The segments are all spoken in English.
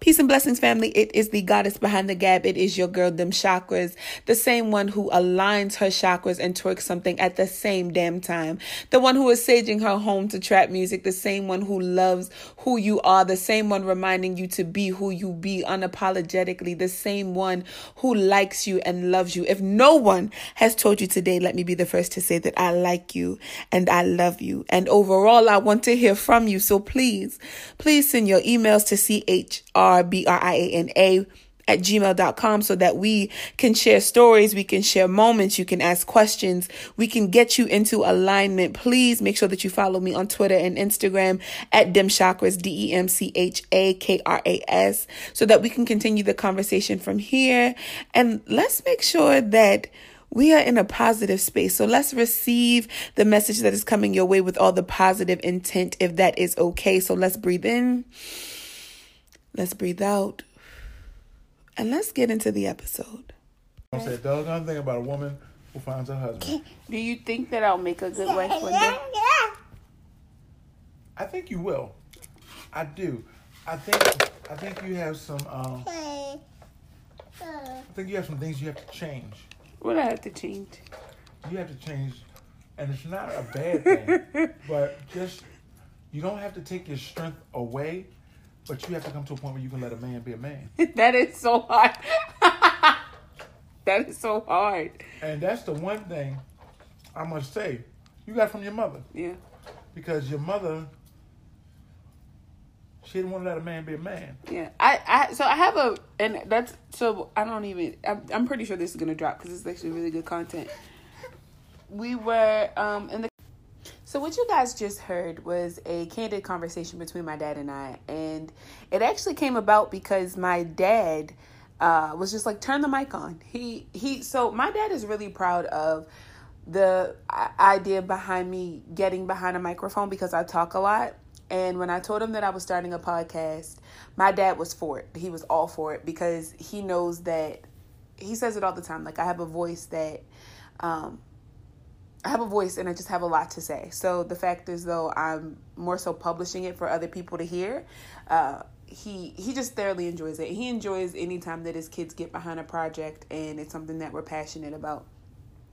Peace and blessings, family. It is the goddess behind the gap. It is your girl, Dem Chakras, the same one who aligns her chakras and twerks something at the same damn time. The one who is saging her home to trap music, the same one who loves who you are, the same one reminding you to be who you be unapologetically, the same one who likes you and loves you. If no one has told you today, let me be the first to say that I like you and I love you. And overall, I want to hear from you. So please, please send your emails to CHR R B R I A N A at gmail.com so that we can share stories, we can share moments, you can ask questions, we can get you into alignment. Please make sure that you follow me on Twitter and Instagram at Dem Chakras, D E M C H A K R A S, so that we can continue the conversation from here. And let's make sure that we are in a positive space. So let's receive the message that is coming your way with all the positive intent, if that is okay. So let's breathe in. Let's breathe out. And let's get into the episode. I said, doggone thing about a woman who finds her husband. Do you think that I'll make a good wife one day? I think you will. I do. I think I think you have some um I think you have some things you have to change. What I have to change? You have to change and it's not a bad thing. but just you don't have to take your strength away but you have to come to a point where you can let a man be a man. that is so hard. that is so hard. And that's the one thing I must say you got from your mother. Yeah. Because your mother, she didn't want to let a man be a man. Yeah. I, I so I have a and that's so I don't even I'm, I'm pretty sure this is gonna drop because it's actually really good content. We were um in the so, what you guys just heard was a candid conversation between my dad and I. And it actually came about because my dad uh, was just like, turn the mic on. He, he, so my dad is really proud of the idea behind me getting behind a microphone because I talk a lot. And when I told him that I was starting a podcast, my dad was for it. He was all for it because he knows that he says it all the time. Like, I have a voice that, um, I have a voice and I just have a lot to say. So the fact is, though, I'm more so publishing it for other people to hear. Uh, he he just thoroughly enjoys it. He enjoys any time that his kids get behind a project and it's something that we're passionate about.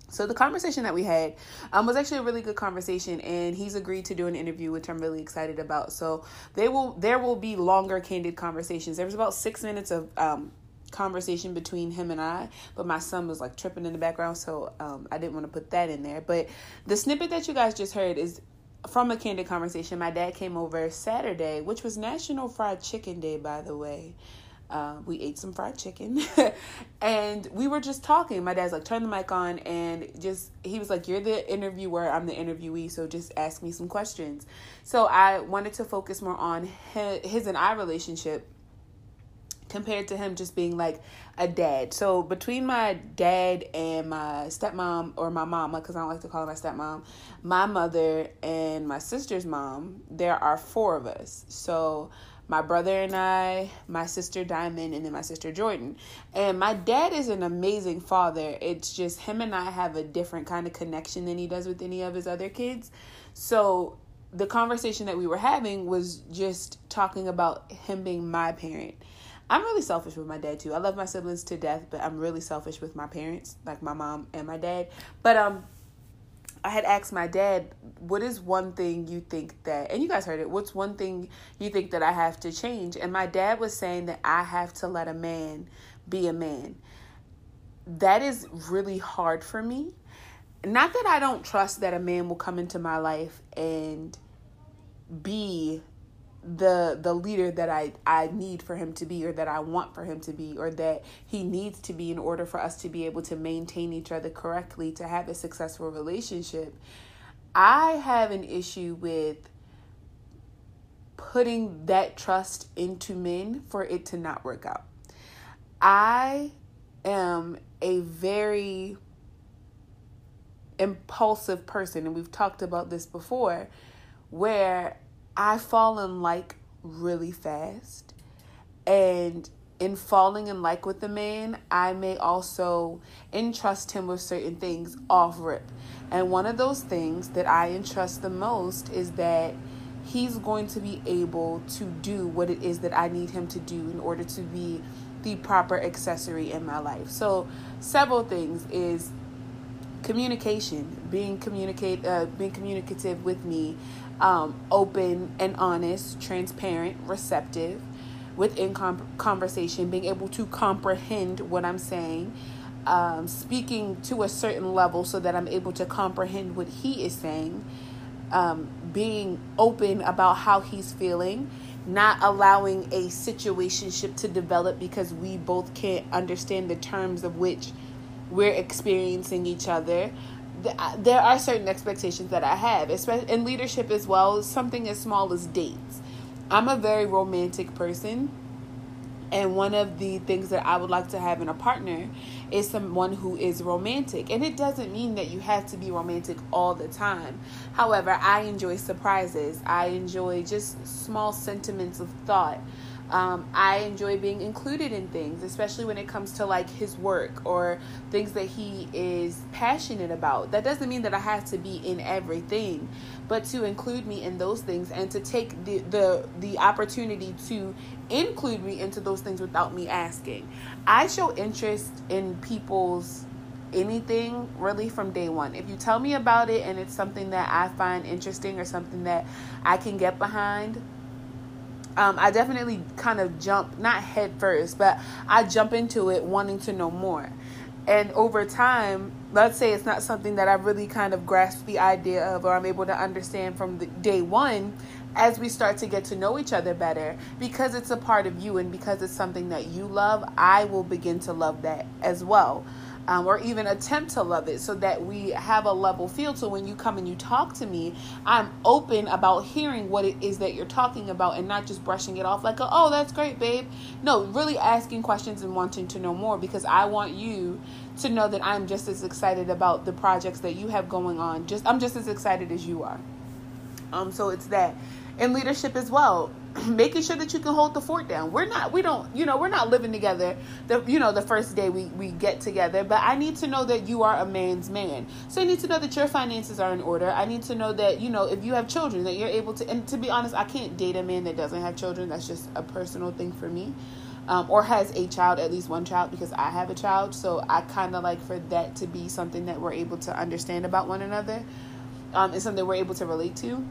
So the conversation that we had um, was actually a really good conversation, and he's agreed to do an interview, which I'm really excited about. So they will there will be longer, candid conversations. There was about six minutes of um, conversation between him and I, but my son was like tripping in the background, so um, I didn't want to put that in there. But the snippet that you guys just heard is from a candid conversation. My dad came over Saturday, which was National Fried Chicken Day, by the way. Uh, we ate some fried chicken and we were just talking. My dad's like, turn the mic on, and just he was like, You're the interviewer, I'm the interviewee, so just ask me some questions. So I wanted to focus more on his, his and I relationship compared to him just being like a dad. So between my dad and my stepmom or my mama, because I don't like to call her my stepmom, my mother and my sister's mom, there are four of us. So my brother and I, my sister Diamond, and then my sister Jordan. And my dad is an amazing father. It's just him and I have a different kind of connection than he does with any of his other kids. So the conversation that we were having was just talking about him being my parent I'm really selfish with my dad too. I love my siblings to death, but I'm really selfish with my parents, like my mom and my dad. But um I had asked my dad, what is one thing you think that and you guys heard it, what's one thing you think that I have to change? And my dad was saying that I have to let a man be a man. That is really hard for me. Not that I don't trust that a man will come into my life and be the the leader that I I need for him to be or that I want for him to be or that he needs to be in order for us to be able to maintain each other correctly to have a successful relationship. I have an issue with putting that trust into men for it to not work out. I am a very impulsive person and we've talked about this before where I fall in like really fast. And in falling in like with the man, I may also entrust him with certain things off rip. And one of those things that I entrust the most is that he's going to be able to do what it is that I need him to do in order to be the proper accessory in my life. So, several things is communication, being communicate, uh, being communicative with me, um, open and honest, transparent, receptive, within com- conversation, being able to comprehend what I'm saying, um, speaking to a certain level so that I'm able to comprehend what he is saying, um, being open about how he's feeling, not allowing a situationship to develop because we both can't understand the terms of which we're experiencing each other. There are certain expectations that I have, especially in leadership as well. Something as small as dates. I'm a very romantic person and one of the things that I would like to have in a partner is someone who is romantic. And it doesn't mean that you have to be romantic all the time. However, I enjoy surprises, I enjoy just small sentiments of thought. Um, I enjoy being included in things, especially when it comes to like his work or things that he is passionate about. That doesn't mean that I have to be in everything, but to include me in those things and to take the the, the opportunity to include me into those things without me asking. I show interest in people's anything really from day one. If you tell me about it and it's something that I find interesting or something that I can get behind, um, I definitely kind of jump, not head first, but I jump into it wanting to know more. And over time, let's say it's not something that I really kind of grasp the idea of or I'm able to understand from the day one, as we start to get to know each other better, because it's a part of you and because it's something that you love, I will begin to love that as well um, or even attempt to love it so that we have a level field. So when you come and you talk to me, I'm open about hearing what it is that you're talking about and not just brushing it off like, oh, that's great, babe. No, really asking questions and wanting to know more because I want you to know that I'm just as excited about the projects that you have going on. Just I'm just as excited as you are. Um, so it's that. In leadership as well, making sure that you can hold the fort down. We're not, we don't, you know, we're not living together. The, you know, the first day we we get together, but I need to know that you are a man's man. So I need to know that your finances are in order. I need to know that you know if you have children that you're able to. And to be honest, I can't date a man that doesn't have children. That's just a personal thing for me. Um, or has a child, at least one child, because I have a child. So I kind of like for that to be something that we're able to understand about one another. Um, and something we're able to relate to.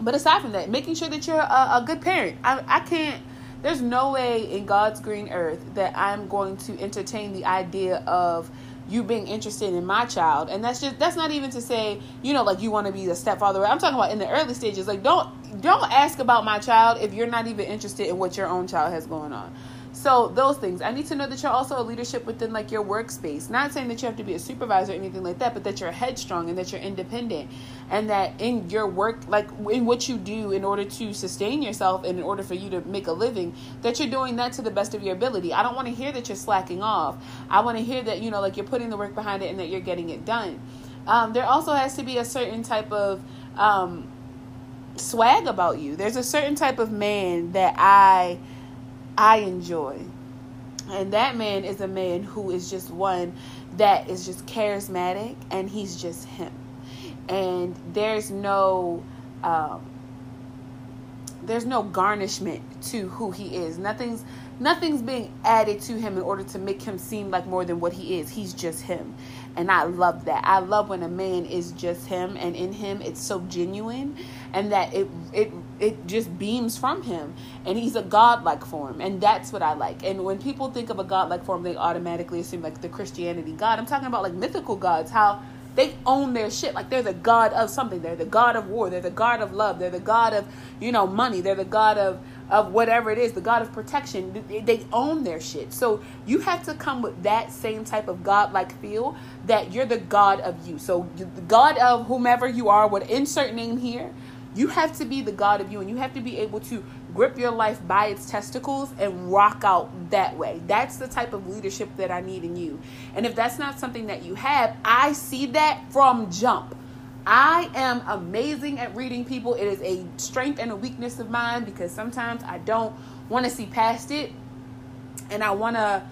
But aside from that, making sure that you're a, a good parent. I, I can't. There's no way in God's green earth that I'm going to entertain the idea of you being interested in my child and that's just that's not even to say you know like you want to be the stepfather i'm talking about in the early stages like don't don't ask about my child if you're not even interested in what your own child has going on so those things. I need to know that you're also a leadership within like your workspace. Not saying that you have to be a supervisor or anything like that, but that you're headstrong and that you're independent and that in your work like in what you do in order to sustain yourself and in order for you to make a living, that you're doing that to the best of your ability. I don't want to hear that you're slacking off. I want to hear that, you know, like you're putting the work behind it and that you're getting it done. Um, there also has to be a certain type of um, swag about you. There's a certain type of man that I I enjoy. And that man is a man who is just one that is just charismatic and he's just him. And there's no um, there's no garnishment to who he is. Nothing's nothing's being added to him in order to make him seem like more than what he is. He's just him. And I love that. I love when a man is just him and in him it's so genuine and that it it it just beams from him and he's a godlike form and that's what I like. And when people think of a godlike form they automatically assume like the Christianity God. I'm talking about like mythical gods how they own their shit like they're the god of something they're the god of war they're the god of love they're the god of you know money they're the god of of whatever it is, the God of protection. They own their shit. So you have to come with that same type of God-like feel that you're the God of you. So the God of whomever you are, what insert name here, you have to be the God of you, and you have to be able to grip your life by its testicles and rock out that way. That's the type of leadership that I need in you. And if that's not something that you have, I see that from jump. I am amazing at reading people. It is a strength and a weakness of mine because sometimes I don't want to see past it and I want to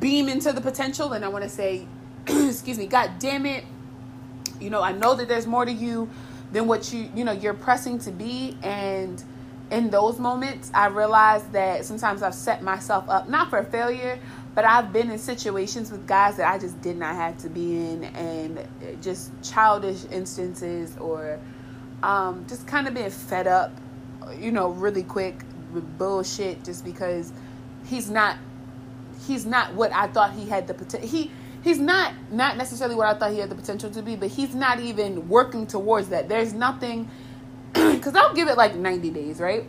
beam into the potential and I want to say, excuse me, God damn it. You know, I know that there's more to you than what you you know you're pressing to be and in those moments i realized that sometimes i've set myself up not for failure but i've been in situations with guys that i just did not have to be in and just childish instances or um, just kind of being fed up you know really quick with bullshit just because he's not he's not what i thought he had the potential he he's not not necessarily what I thought he had the potential to be, but he's not even working towards that. There's nothing because I'll give it like 90 days, right?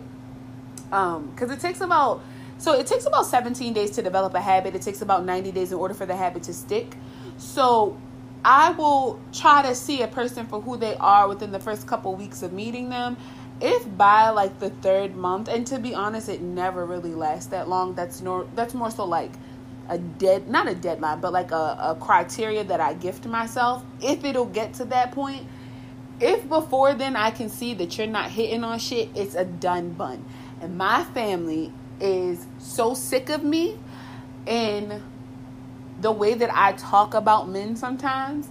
Um, because it takes about so it takes about 17 days to develop a habit. It takes about 90 days in order for the habit to stick. So I will try to see a person for who they are within the first couple weeks of meeting them. If by like the third month, and to be honest, it never really lasts that long. That's nor that's more so like a dead not a deadline but like a, a criteria that i gift myself if it'll get to that point if before then i can see that you're not hitting on shit it's a done bun and my family is so sick of me and the way that i talk about men sometimes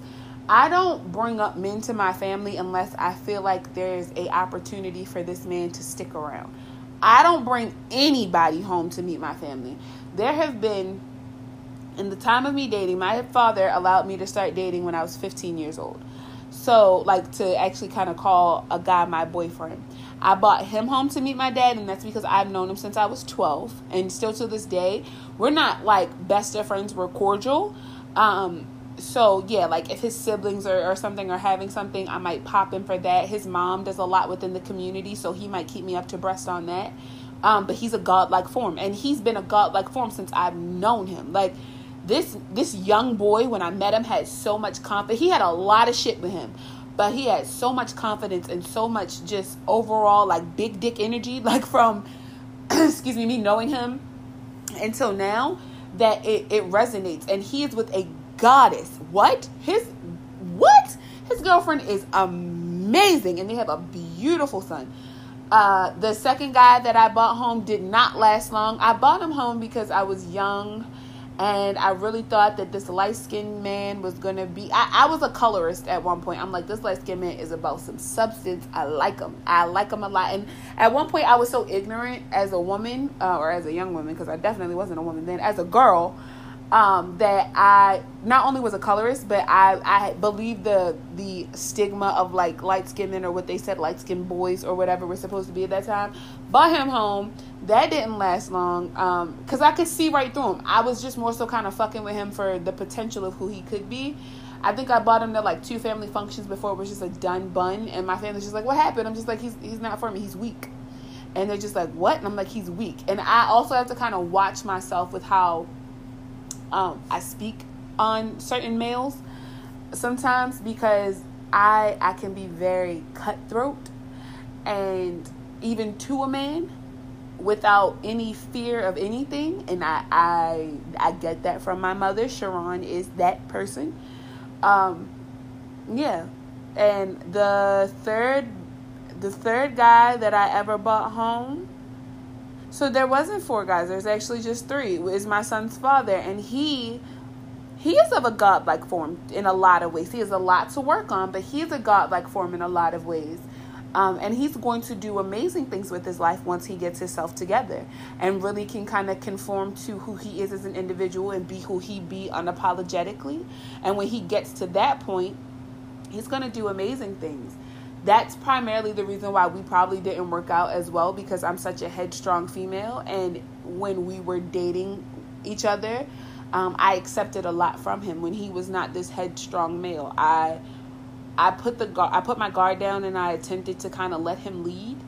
i don't bring up men to my family unless i feel like there's a opportunity for this man to stick around i don't bring anybody home to meet my family there have been in the time of me dating, my father allowed me to start dating when I was 15 years old. So, like, to actually kind of call a guy my boyfriend. I bought him home to meet my dad, and that's because I've known him since I was 12. And still to this day, we're not like best of friends, we're cordial. Um, so, yeah, like if his siblings or, or something are having something, I might pop in for that. His mom does a lot within the community, so he might keep me up to breast on that. Um, but he's a godlike form, and he's been a godlike form since I've known him. Like, this this young boy when I met him had so much confidence. He had a lot of shit with him, but he had so much confidence and so much just overall like big dick energy, like from excuse me, me knowing him until now that it, it resonates. And he is with a goddess. What? His what? His girlfriend is amazing, and they have a beautiful son. Uh, the second guy that I bought home did not last long. I bought him home because I was young and I really thought that this light skinned man was gonna be. I, I was a colorist at one point. I'm like, this light skinned man is about some substance. I like him. I like him a lot. And at one point, I was so ignorant as a woman, uh, or as a young woman, because I definitely wasn't a woman then. As a girl, um, that I not only was a colorist, but I I believed the the stigma of like light skinned men or what they said light skinned boys or whatever we're supposed to be at that time. Bought him home. That didn't last long because um, I could see right through him. I was just more so kind of fucking with him for the potential of who he could be. I think I bought him to like two family functions before it was just a done bun, and my family's just like, "What happened?" I'm just like, "He's he's not for me. He's weak." And they're just like, "What?" And I'm like, "He's weak." And I also have to kind of watch myself with how um, I speak on certain males sometimes because I I can be very cutthroat and even to a man without any fear of anything and I I I get that from my mother. Sharon is that person. Um yeah. And the third the third guy that I ever bought home so there wasn't four guys. There's actually just three. Is my son's father, and he he is of a godlike form in a lot of ways. He has a lot to work on, but he's a godlike form in a lot of ways. Um, and he's going to do amazing things with his life once he gets himself together and really can kind of conform to who he is as an individual and be who he be unapologetically. And when he gets to that point, he's going to do amazing things that's primarily the reason why we probably didn't work out as well because I'm such a headstrong female. And when we were dating each other, um, I accepted a lot from him when he was not this headstrong male. I I put the I put my guard down and I attempted to kind of let him lead,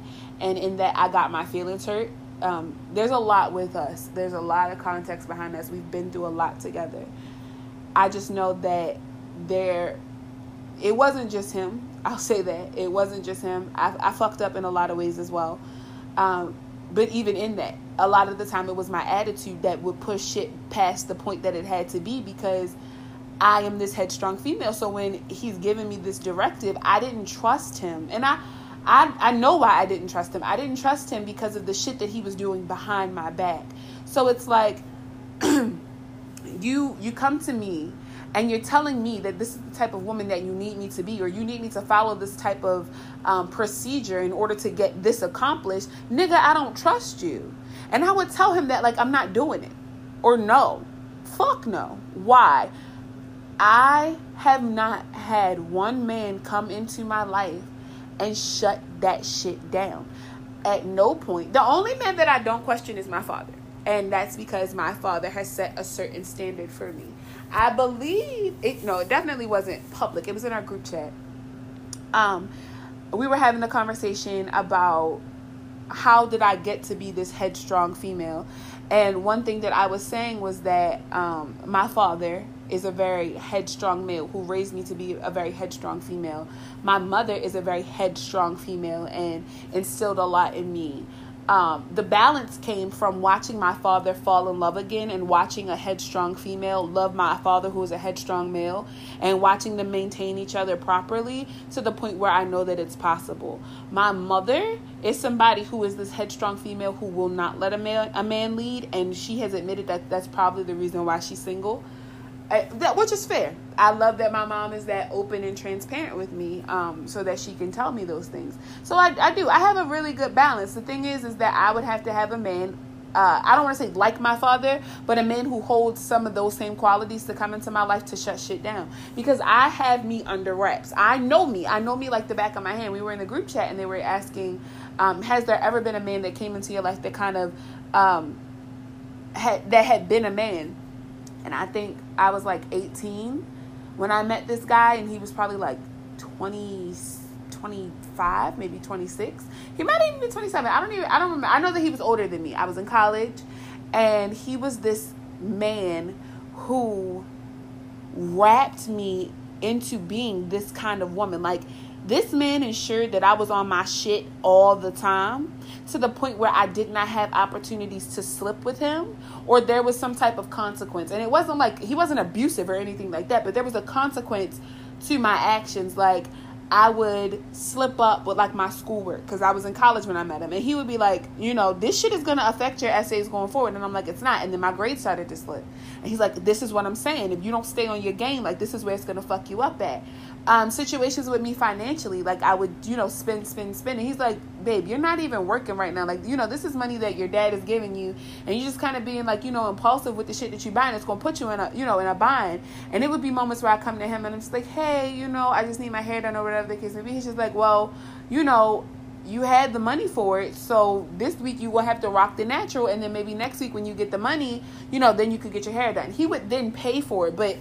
and in that I got my feelings hurt. Um, there's a lot with us. There's a lot of context behind us. We've been through a lot together. I just know that there, it wasn't just him. I'll say that it wasn't just him. I, I fucked up in a lot of ways as well. Um, but even in that, a lot of the time it was my attitude that would push shit past the point that it had to be because I am this headstrong female. So when he's giving me this directive, I didn't trust him. And I I I know why I didn't trust him. I didn't trust him because of the shit that he was doing behind my back. So it's like you you come to me and you're telling me that this is the type of woman that you need me to be, or you need me to follow this type of um, procedure in order to get this accomplished, nigga, I don't trust you. And I would tell him that, like, I'm not doing it. Or no. Fuck no. Why? I have not had one man come into my life and shut that shit down. At no point. The only man that I don't question is my father. And that's because my father has set a certain standard for me. I believe it no, it definitely wasn't public. It was in our group chat. Um we were having a conversation about how did I get to be this headstrong female? And one thing that I was saying was that um, my father is a very headstrong male who raised me to be a very headstrong female. My mother is a very headstrong female and instilled a lot in me. Um, the balance came from watching my father fall in love again and watching a headstrong female love my father, who is a headstrong male, and watching them maintain each other properly to the point where I know that it's possible. My mother is somebody who is this headstrong female who will not let a man a man lead, and she has admitted that that's probably the reason why she's single that which is fair. I love that my mom is that open and transparent with me, um, so that she can tell me those things. So I, I do. I have a really good balance. The thing is, is that I would have to have a man. Uh, I don't want to say like my father, but a man who holds some of those same qualities to come into my life to shut shit down. Because I have me under wraps. I know me. I know me like the back of my hand. We were in the group chat and they were asking, um, "Has there ever been a man that came into your life that kind of um, had that had been a man?" And I think I was like 18 when I met this guy, and he was probably like 20, 25, maybe 26. He might even be 27. I don't even, I don't remember. I know that he was older than me. I was in college, and he was this man who wrapped me into being this kind of woman. Like, this man ensured that I was on my shit all the time to the point where I did not have opportunities to slip with him or there was some type of consequence. And it wasn't like he wasn't abusive or anything like that, but there was a consequence to my actions. Like, I would slip up with like my schoolwork because I was in college when I met him, and he would be like, you know, this shit is gonna affect your essays going forward, and I'm like, it's not. And then my grades started to slip, and he's like, this is what I'm saying. If you don't stay on your game, like this is where it's gonna fuck you up at um, situations with me financially. Like I would, you know, spend, spend, spend. And he's like, babe, you're not even working right now. Like, you know, this is money that your dad is giving you. And you're just kind of being like, you know, impulsive with the shit that you buy. And it's to put you in a, you know, in a bind. And it would be moments where I come to him and I'm just like, hey, you know, I just need my hair done or whatever the case may be. He's just like, well, you know, you had the money for it so this week you will have to rock the natural and then maybe next week when you get the money you know then you could get your hair done he would then pay for it but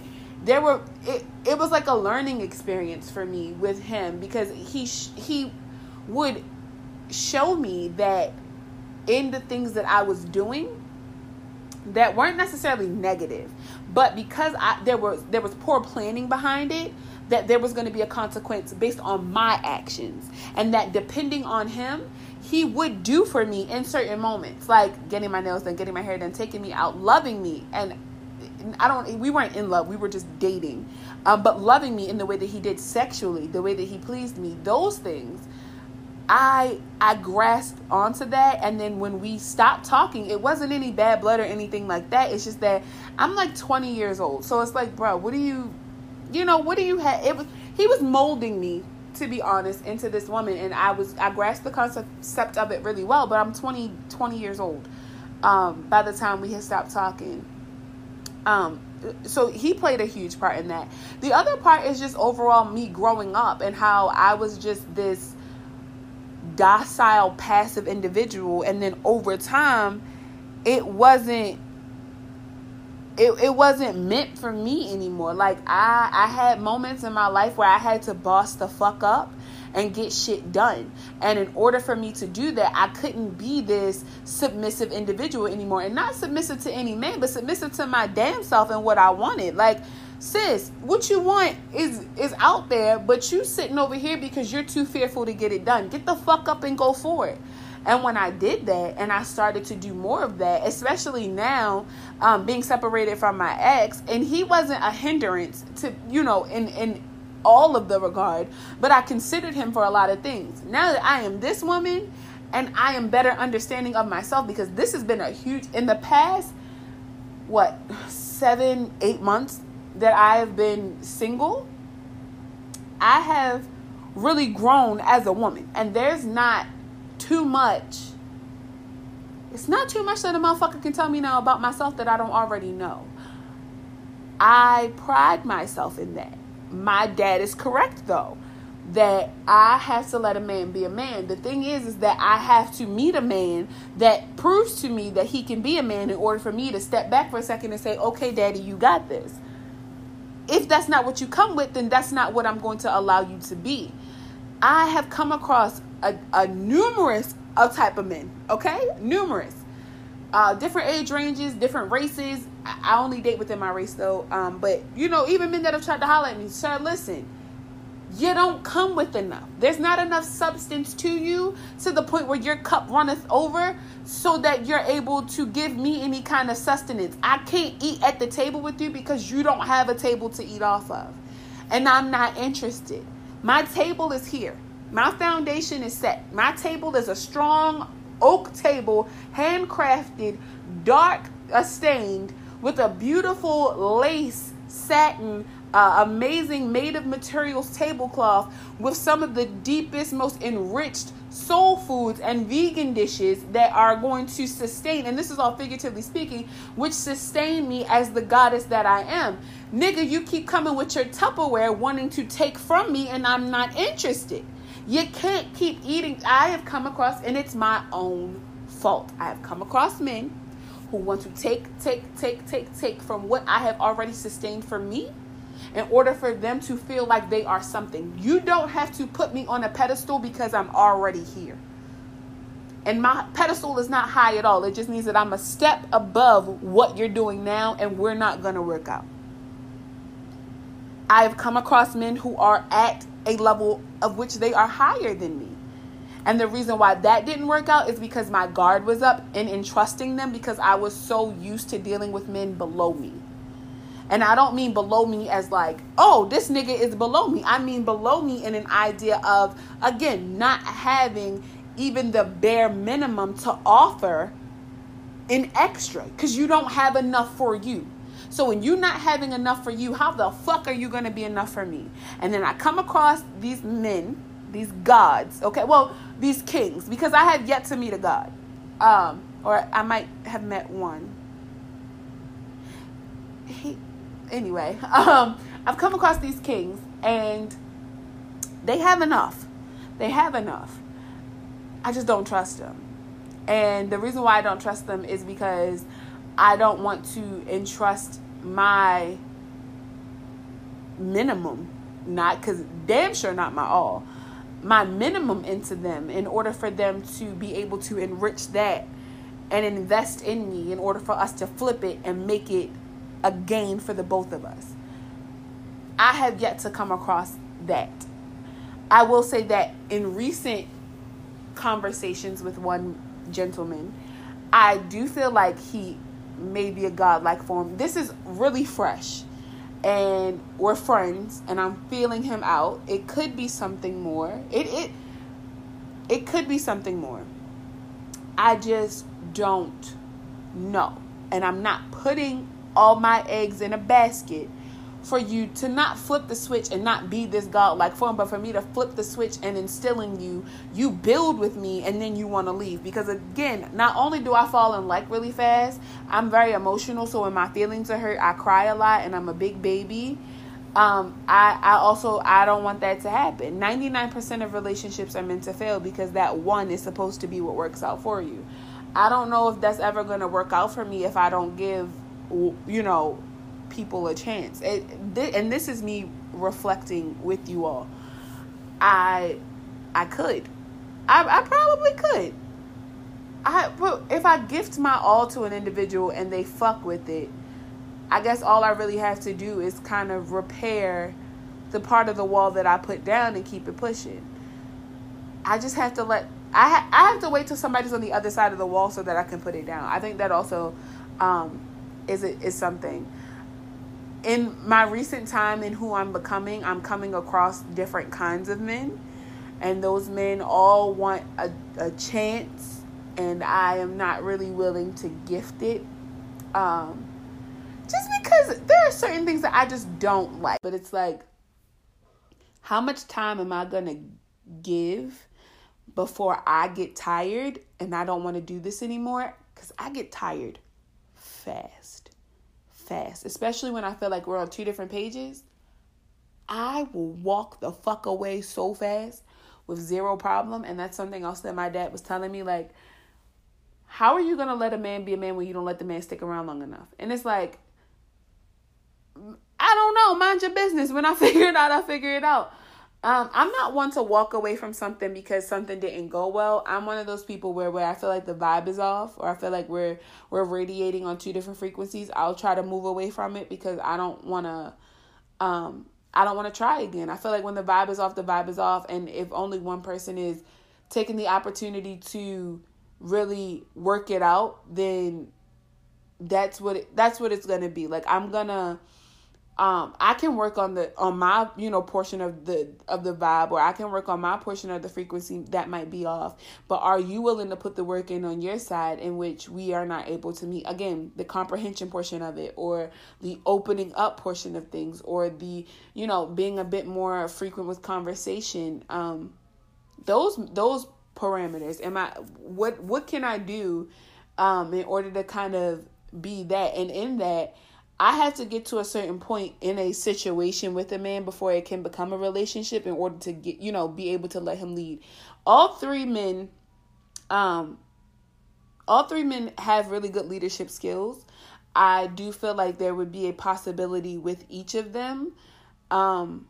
there were it, it was like a learning experience for me with him because he he would show me that in the things that I was doing that weren't necessarily negative but because I there was there was poor planning behind it that there was going to be a consequence based on my actions. And that depending on him he would do for me in certain moments like getting my nails done getting my hair done taking me out loving me. And I don't. We weren't in love. We were just dating, um, but loving me in the way that he did sexually, the way that he pleased me. Those things, I I grasped onto that, and then when we stopped talking, it wasn't any bad blood or anything like that. It's just that I'm like 20 years old, so it's like, bro, what do you, you know, what do you have? It was he was molding me to be honest into this woman and i was i grasped the concept of it really well but i'm 20 20 years old um, by the time we had stopped talking um, so he played a huge part in that. The other part is just overall me growing up and how I was just this docile, passive individual, and then over time, it wasn't. It, it wasn't meant for me anymore. Like I I had moments in my life where I had to boss the fuck up and get shit done. And in order for me to do that, I couldn't be this submissive individual anymore. And not submissive to any man, but submissive to my damn self and what I wanted. Like, sis, what you want is is out there, but you sitting over here because you're too fearful to get it done. Get the fuck up and go for it. And when I did that and I started to do more of that, especially now um, being separated from my ex, and he wasn't a hindrance to, you know, in, in all of the regard, but I considered him for a lot of things. Now that I am this woman and I am better understanding of myself because this has been a huge in the past what seven, eight months, that I have been single, I have really grown as a woman. And there's not too much. It's not too much that a motherfucker can tell me now about myself that I don't already know. I pride myself in that. My dad is correct though that I have to let a man be a man. The thing is is that I have to meet a man that proves to me that he can be a man in order for me to step back for a second and say, "Okay, daddy, you got this." If that's not what you come with, then that's not what I'm going to allow you to be. I have come across a, a numerous of type of men, okay? Numerous. Uh, different age ranges, different races. I, only date within my race though. Um, but you know, even men that have tried to holler at me, sir, listen, you don't come with enough. There's not enough substance to you to the point where your cup runneth over so that you're able to give me any kind of sustenance. I can't eat at the table with you because you don't have a table to eat off of. And I'm not interested. My table is here. My foundation is set. My table is a strong oak table, handcrafted, dark stained, with a beautiful lace satin uh, amazing made of materials tablecloth with some of the deepest, most enriched soul foods and vegan dishes that are going to sustain, and this is all figuratively speaking, which sustain me as the goddess that I am. Nigga, you keep coming with your Tupperware wanting to take from me, and I'm not interested. You can't keep eating. I have come across, and it's my own fault. I have come across men who want to take, take, take, take, take from what I have already sustained for me in order for them to feel like they are something. You don't have to put me on a pedestal because I'm already here. And my pedestal is not high at all. It just means that I'm a step above what you're doing now, and we're not going to work out. I have come across men who are at a level of which they are higher than me. And the reason why that didn't work out is because my guard was up in entrusting them because I was so used to dealing with men below me. And I don't mean below me as like, oh, this nigga is below me. I mean below me in an idea of, again, not having even the bare minimum to offer an extra because you don't have enough for you. So when you're not having enough for you, how the fuck are you going to be enough for me? And then I come across these men, these gods, okay? Well, these kings because I have yet to meet a god. Um or I might have met one. He anyway, um, I've come across these kings and they have enough. They have enough. I just don't trust them. And the reason why I don't trust them is because I don't want to entrust my minimum, not because damn sure not my all, my minimum into them in order for them to be able to enrich that and invest in me in order for us to flip it and make it a gain for the both of us. I have yet to come across that. I will say that in recent conversations with one gentleman, I do feel like he may be a godlike form. This is really fresh. And we're friends and I'm feeling him out. It could be something more. It it it could be something more. I just don't know. And I'm not putting all my eggs in a basket for you to not flip the switch and not be this godlike form, but for me to flip the switch and instill in you, you build with me and then you want to leave. Because again, not only do I fall in like really fast, I'm very emotional. So when my feelings are hurt, I cry a lot and I'm a big baby. Um, I, I also I don't want that to happen. 99% of relationships are meant to fail because that one is supposed to be what works out for you. I don't know if that's ever going to work out for me if I don't give you know, people a chance. It, and this is me reflecting with you all. I I could. I, I probably could. I but if I gift my all to an individual and they fuck with it, I guess all I really have to do is kind of repair the part of the wall that I put down and keep it pushing. I just have to let I ha- I have to wait till somebody's on the other side of the wall so that I can put it down. I think that also um, is it is something in my recent time in who I'm becoming, I'm coming across different kinds of men, and those men all want a, a chance, and I am not really willing to gift it. Um, just because there are certain things that I just don't like. But it's like, how much time am I gonna give before I get tired and I don't want to do this anymore? Because I get tired fast. Fast. Especially when I feel like we're on two different pages. I will walk the fuck away so fast with zero problem. And that's something else that my dad was telling me. Like, how are you going to let a man be a man when you don't let the man stick around long enough? And it's like, I don't know. Mind your business. When I figure it out, I figure it out. Um, I'm not one to walk away from something because something didn't go well. I'm one of those people where, where I feel like the vibe is off or I feel like we're we're radiating on two different frequencies. I'll try to move away from it because I don't want to um I don't want to try again. I feel like when the vibe is off, the vibe is off and if only one person is taking the opportunity to really work it out, then that's what it, that's what it's to be. Like I'm to um i can work on the on my you know portion of the of the vibe or i can work on my portion of the frequency that might be off. But are you willing to put the work in on your side in which we are not able to meet? Again the comprehension portion of it or the opening up portion of things or the you know being a bit more frequent with conversation. Um those those parameters am i what what can i do um in order to kind of be that? And in that I have to get to a certain point in a situation with a man before it can become a relationship in order to get, you know, be able to let him lead. All three men um all three men have really good leadership skills. I do feel like there would be a possibility with each of them. Um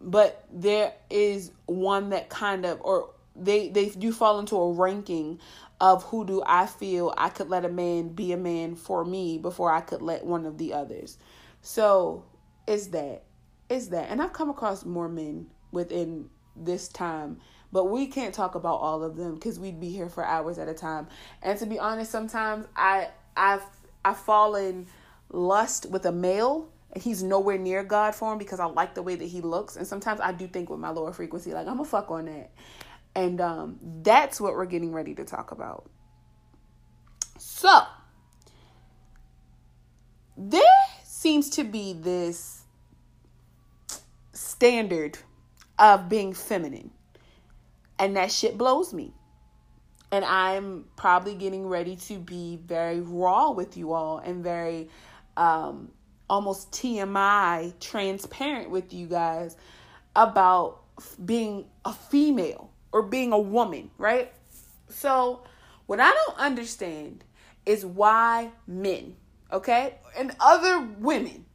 but there is one that kind of or they they do fall into a ranking of who do I feel I could let a man be a man for me before I could let one of the others. So it's that. It's that. And I've come across more men within this time, but we can't talk about all of them because we'd be here for hours at a time. And to be honest, sometimes I I've I've fallen lust with a male and he's nowhere near God for him because I like the way that he looks. And sometimes I do think with my lower frequency, like I'm a fuck on that. And um, that's what we're getting ready to talk about. So, there seems to be this standard of being feminine. And that shit blows me. And I'm probably getting ready to be very raw with you all and very um, almost TMI transparent with you guys about being a female or being a woman, right? So, what I don't understand is why men, okay, and other women,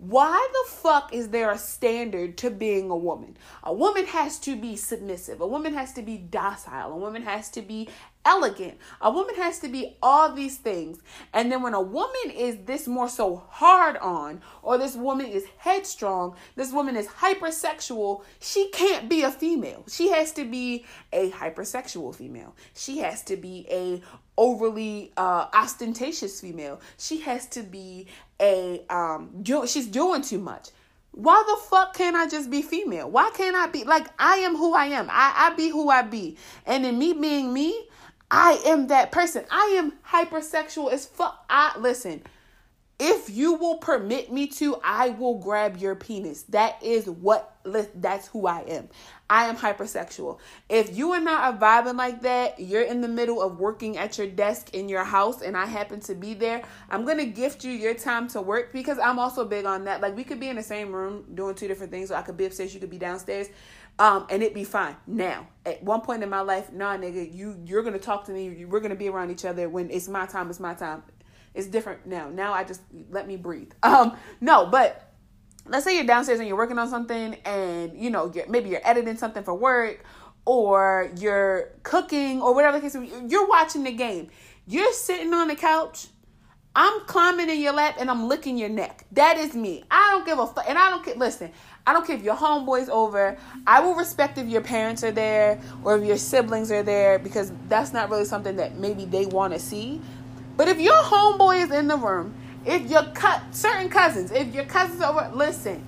why the fuck is there a standard to being a woman? A woman has to be submissive. A woman has to be docile. A woman has to be elegant. A woman has to be all these things. And then when a woman is this more so hard on, or this woman is headstrong, this woman is hypersexual, she can't be a female. She has to be a hypersexual female. She has to be a overly uh, ostentatious female. She has to be a um do- she's doing too much. Why the fuck can't I just be female? Why can't I be like I am who I am? I, I be who I be. And in me being me, I am that person. I am hypersexual as fuck. I listen. If you will permit me to, I will grab your penis. That is what that's who I am. I am hypersexual. If you are not vibing like that, you're in the middle of working at your desk in your house and I happen to be there, I'm going to gift you your time to work because I'm also big on that. Like we could be in the same room doing two different things. So I could be upstairs, you could be downstairs um, and it'd be fine. Now, at one point in my life, nah, nigga, you you're gonna talk to me. We're gonna be around each other when it's my time. It's my time. It's different now. Now I just let me breathe. Um, no, but let's say you're downstairs and you're working on something, and you know, you're, maybe you're editing something for work, or you're cooking, or whatever the case. You're watching the game. You're sitting on the couch. I'm climbing in your lap and I'm licking your neck. That is me. I don't give a fuck. And I don't care. Listen, I don't care if your homeboy's over. I will respect if your parents are there or if your siblings are there because that's not really something that maybe they want to see. But if your homeboy is in the room, if your cut certain cousins, if your cousins over, listen,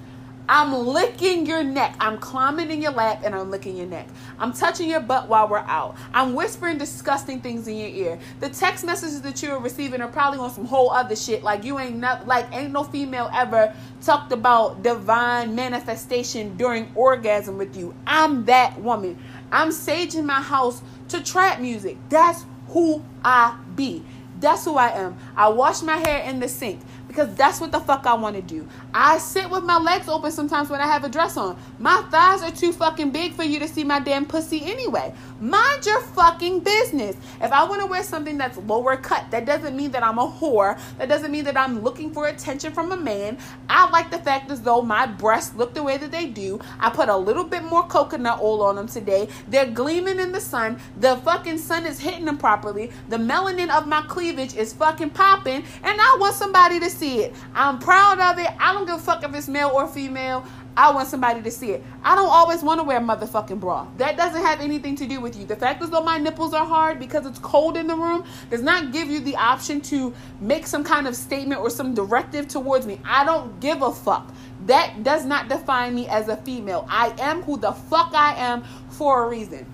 I'm licking your neck. I'm climbing in your lap and I'm licking your neck. I'm touching your butt while we're out. I'm whispering disgusting things in your ear. The text messages that you're receiving are probably on some whole other shit. Like you ain't not like ain't no female ever talked about divine manifestation during orgasm with you. I'm that woman. I'm saging my house to trap music. That's who I be. That's who I am. I wash my hair in the sink because that's what the fuck I want to do. I sit with my legs open sometimes when I have a dress on. My thighs are too fucking big for you to see my damn pussy anyway. Mind your fucking business. If I want to wear something that's lower cut, that doesn't mean that I'm a whore. That doesn't mean that I'm looking for attention from a man. I like the fact as though my breasts look the way that they do. I put a little bit more coconut oil on them today. They're gleaming in the sun. The fucking sun is hitting them properly. The melanin of my cleavage is fucking popping. And I want somebody to see see it. I'm proud of it. I don't give a fuck if it's male or female. I want somebody to see it. I don't always want to wear a motherfucking bra. That doesn't have anything to do with you. The fact is, though my nipples are hard because it's cold in the room does not give you the option to make some kind of statement or some directive towards me. I don't give a fuck. That does not define me as a female. I am who the fuck I am for a reason.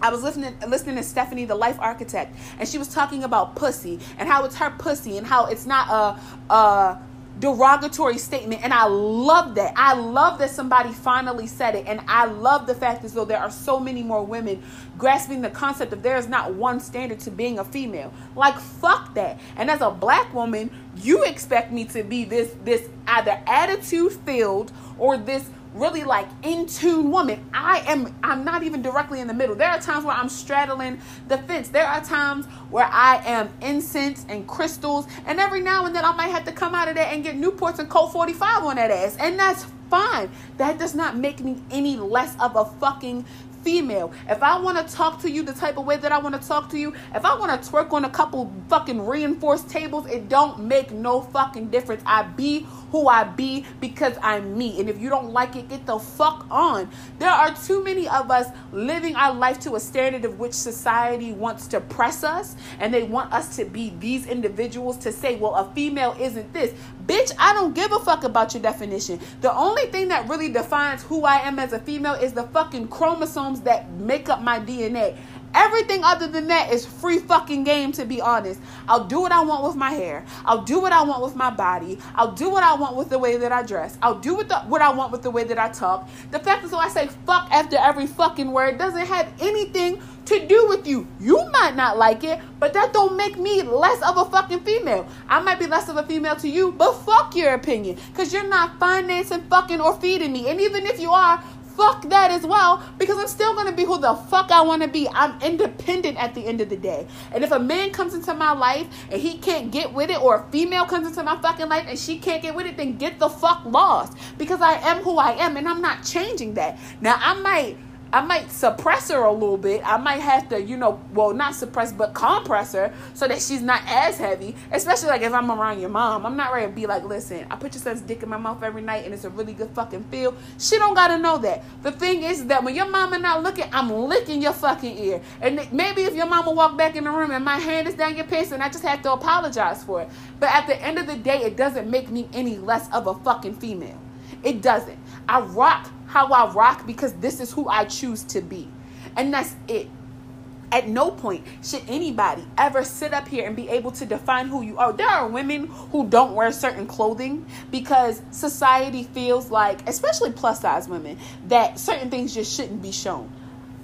I was listening listening to Stephanie, the life architect, and she was talking about pussy and how it's her pussy and how it's not a, a derogatory statement. And I love that. I love that somebody finally said it. And I love the fact as though there are so many more women grasping the concept of there is not one standard to being a female. Like fuck that. And as a black woman, you expect me to be this this either attitude filled or this really like in tune woman. I am I'm not even directly in the middle. There are times where I'm straddling the fence. There are times where I am incense and crystals, and every now and then I might have to come out of there and get Newports and Colt 45 on that ass. And that's fine. That does not make me any less of a fucking female. If I want to talk to you the type of way that I want to talk to you, if I want to twerk on a couple fucking reinforced tables, it don't make no fucking difference. I be who I be because I'm me. And if you don't like it, get the fuck on. There are too many of us living our life to a standard of which society wants to press us and they want us to be these individuals to say, well, a female isn't this. Bitch, I don't give a fuck about your definition. The only thing that really defines who I am as a female is the fucking chromosomes that make up my DNA. Everything other than that is free fucking game, to be honest. I'll do what I want with my hair. I'll do what I want with my body. I'll do what I want with the way that I dress. I'll do what, the, what I want with the way that I talk. The fact is, so I say fuck after every fucking word doesn't have anything to do with you. You might not like it, but that don't make me less of a fucking female. I might be less of a female to you, but fuck your opinion. Because you're not financing, fucking, or feeding me. And even if you are, fuck that as well because I'm still gonna be who the fuck I wanna be. I'm independent at the end of the day. And if a man comes into my life and he can't get with it, or a female comes into my fucking life and she can't get with it, then get the fuck lost because I am who I am and I'm not changing that. Now, I might I might suppress her a little bit. I might have to, you know, well, not suppress, but compress her so that she's not as heavy. Especially like if I'm around your mom. I'm not ready to be like, listen, I put your son's dick in my mouth every night and it's a really good fucking feel. She don't gotta know that. The thing is that when your mama not looking, I'm licking your fucking ear. And maybe if your mama walk back in the room and my hand is down your pants and I just have to apologize for it. But at the end of the day, it doesn't make me any less of a fucking female. It doesn't. I rock how I rock because this is who I choose to be. And that's it. At no point should anybody ever sit up here and be able to define who you are. There are women who don't wear certain clothing because society feels like, especially plus size women, that certain things just shouldn't be shown.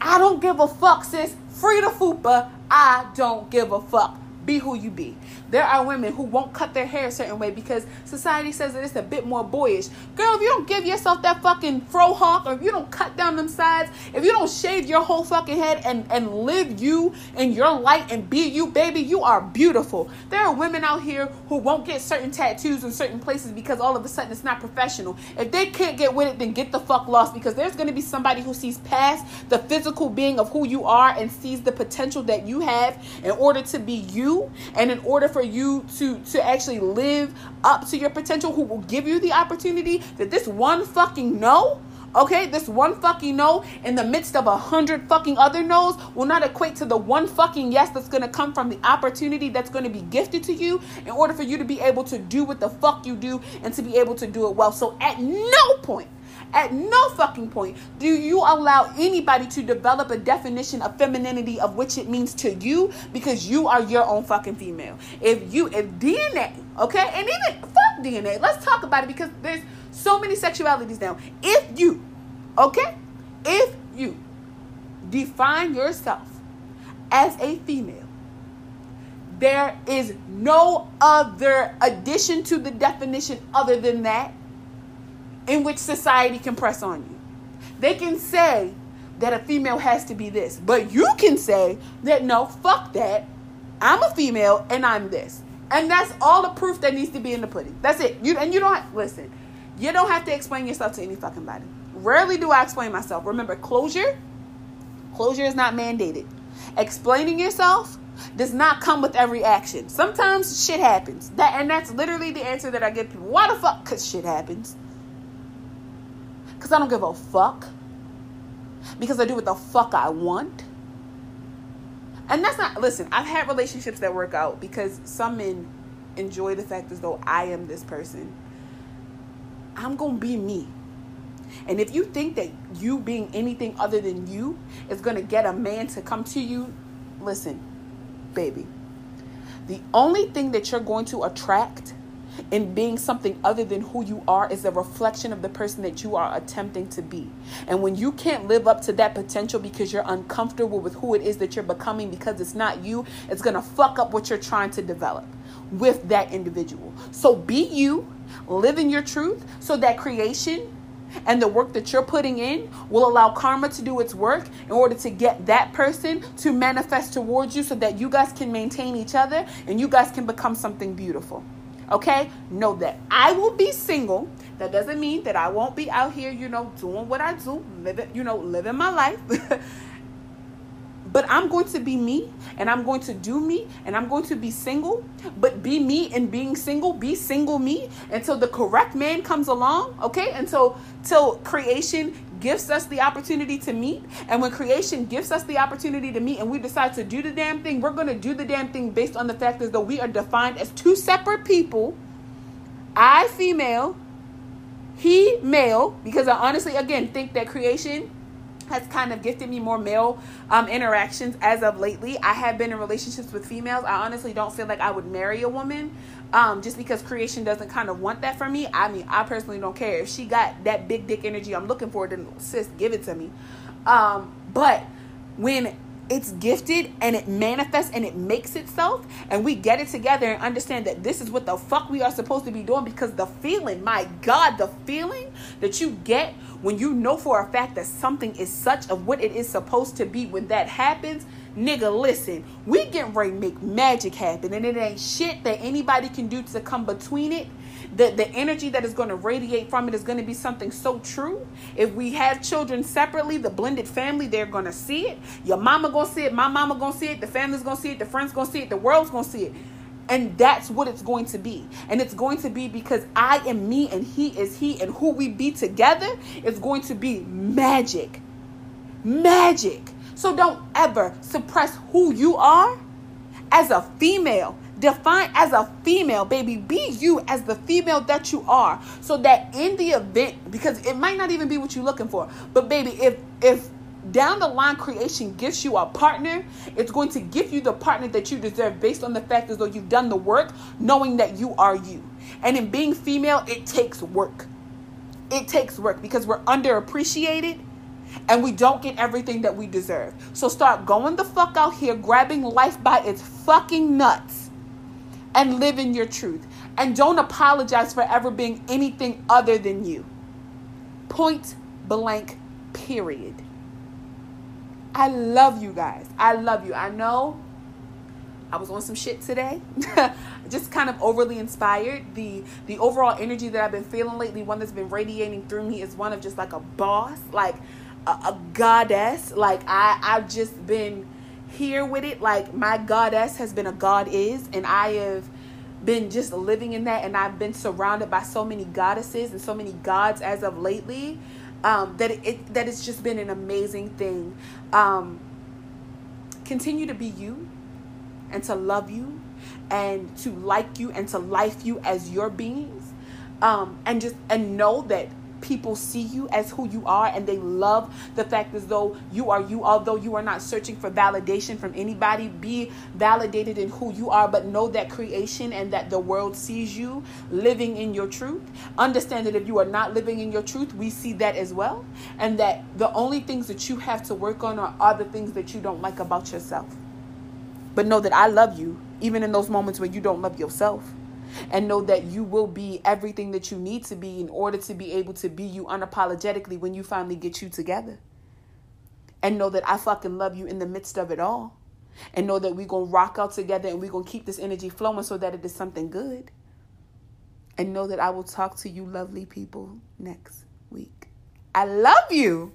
I don't give a fuck, sis. Free the fupa. I don't give a fuck. Be who you be. There are women who won't cut their hair a certain way because society says that it's a bit more boyish. Girl, if you don't give yourself that fucking fro hawk, or if you don't cut down them sides, if you don't shave your whole fucking head and, and live you and your light and be you, baby, you are beautiful. There are women out here who won't get certain tattoos in certain places because all of a sudden it's not professional. If they can't get with it, then get the fuck lost because there's going to be somebody who sees past the physical being of who you are and sees the potential that you have in order to be you and in order for you to to actually live up to your potential who will give you the opportunity that this one fucking no Okay, this one fucking no in the midst of a hundred fucking other no's will not equate to the one fucking yes that's gonna come from the opportunity that's gonna be gifted to you in order for you to be able to do what the fuck you do and to be able to do it well. So at no point at no fucking point do you allow anybody to develop a definition of femininity of which it means to you because you are your own fucking female. If you, if DNA, okay, and even fuck DNA, let's talk about it because there's so many sexualities now. If you, okay, if you define yourself as a female, there is no other addition to the definition other than that in which society can press on you. They can say that a female has to be this, but you can say that no, fuck that. I'm a female and I'm this. And that's all the proof that needs to be in the pudding. That's it. You and you don't listen. You don't have to explain yourself to any fucking body. Rarely do I explain myself. Remember, closure, closure is not mandated. Explaining yourself does not come with every action. Sometimes shit happens. That and that's literally the answer that I give people. Why the fuck? Cause shit happens. Cause I don't give a fuck. Because I do what the fuck I want. And that's not listen, I've had relationships that work out because some men enjoy the fact as though I am this person. I'm gonna be me. And if you think that you being anything other than you is gonna get a man to come to you, listen, baby. The only thing that you're going to attract in being something other than who you are is a reflection of the person that you are attempting to be. And when you can't live up to that potential because you're uncomfortable with who it is that you're becoming because it's not you, it's going to fuck up what you're trying to develop with that individual. So be you, live in your truth so that creation and the work that you're putting in will allow karma to do its work in order to get that person to manifest towards you so that you guys can maintain each other and you guys can become something beautiful. Okay? Know that I will be single. That doesn't mean that I won't be out here, you know, doing what I do, living, you know, living my life. but I'm going to be me and I'm going to do me and I'm going to be single, but be me and being single, be single me until the correct man comes along, okay? Until till creation gives us the opportunity to meet. And when creation gives us the opportunity to meet and we decide to do the damn thing, we're going to do the damn thing based on the fact that we are defined as two separate people. I female, he male, because I honestly, again, think that creation has kind of gifted me more male um, interactions as of lately. I have been in relationships with females. I honestly don't feel like I would marry a woman um, just because creation doesn't kind of want that for me. I mean, I personally don't care. If she got that big dick energy I'm looking for, then sis, give it to me. Um, but when it's gifted and it manifests and it makes itself and we get it together and understand that this is what the fuck we are supposed to be doing because the feeling my god the feeling that you get when you know for a fact that something is such of what it is supposed to be when that happens nigga listen we get ready to make magic happen and it ain't shit that anybody can do to come between it the, the energy that is going to radiate from it is going to be something so true. If we have children separately, the blended family, they're going to see it. Your mama going to see it. My mama going to see it. The family's going to see it. The friends going to see it. The world's going to see it. And that's what it's going to be. And it's going to be because I am me and he is he. And who we be together is going to be magic. Magic. So don't ever suppress who you are as a female define as a female, baby. Be you as the female that you are. So that in the event, because it might not even be what you're looking for, but baby, if if down the line creation gives you a partner, it's going to give you the partner that you deserve based on the fact as though you've done the work, knowing that you are you. And in being female, it takes work. It takes work because we're underappreciated and we don't get everything that we deserve. So start going the fuck out here, grabbing life by its fucking nuts and living your truth. And don't apologize for ever being anything other than you. Point blank, period. I love you guys. I love you. I know I was on some shit today. Just kind of overly inspired. The the overall energy that I've been feeling lately, one that's been radiating through me is one of just like a boss, like a, a goddess. Like I I've just been here with it. Like my goddess has been a god is, and I have been just living in that, and I've been surrounded by so many goddesses and so many gods as of lately. um, that it, that it's just been an amazing thing. Um, continue to be you and to love you and to like you and to life you as your beings um, and just and know that people see you as who you are and they love the fact as though you are you although you are not searching for validation from anybody be validated in who you are but know that creation and that the world sees you living in your truth. Understand that if you are not living in your truth we see that as well and that the only things that you have to work on are, are the things that you don't like about yourself. But know that I love you even in those moments where you don't love yourself and know that you will be everything that you need to be in order to be able to be you unapologetically when you finally get you together. And know that I fucking love you in the midst of it all. And know that we're going to rock out together and we're going to keep this energy flowing so that it is something good. And know that I will talk to you, lovely people, next week. I love you.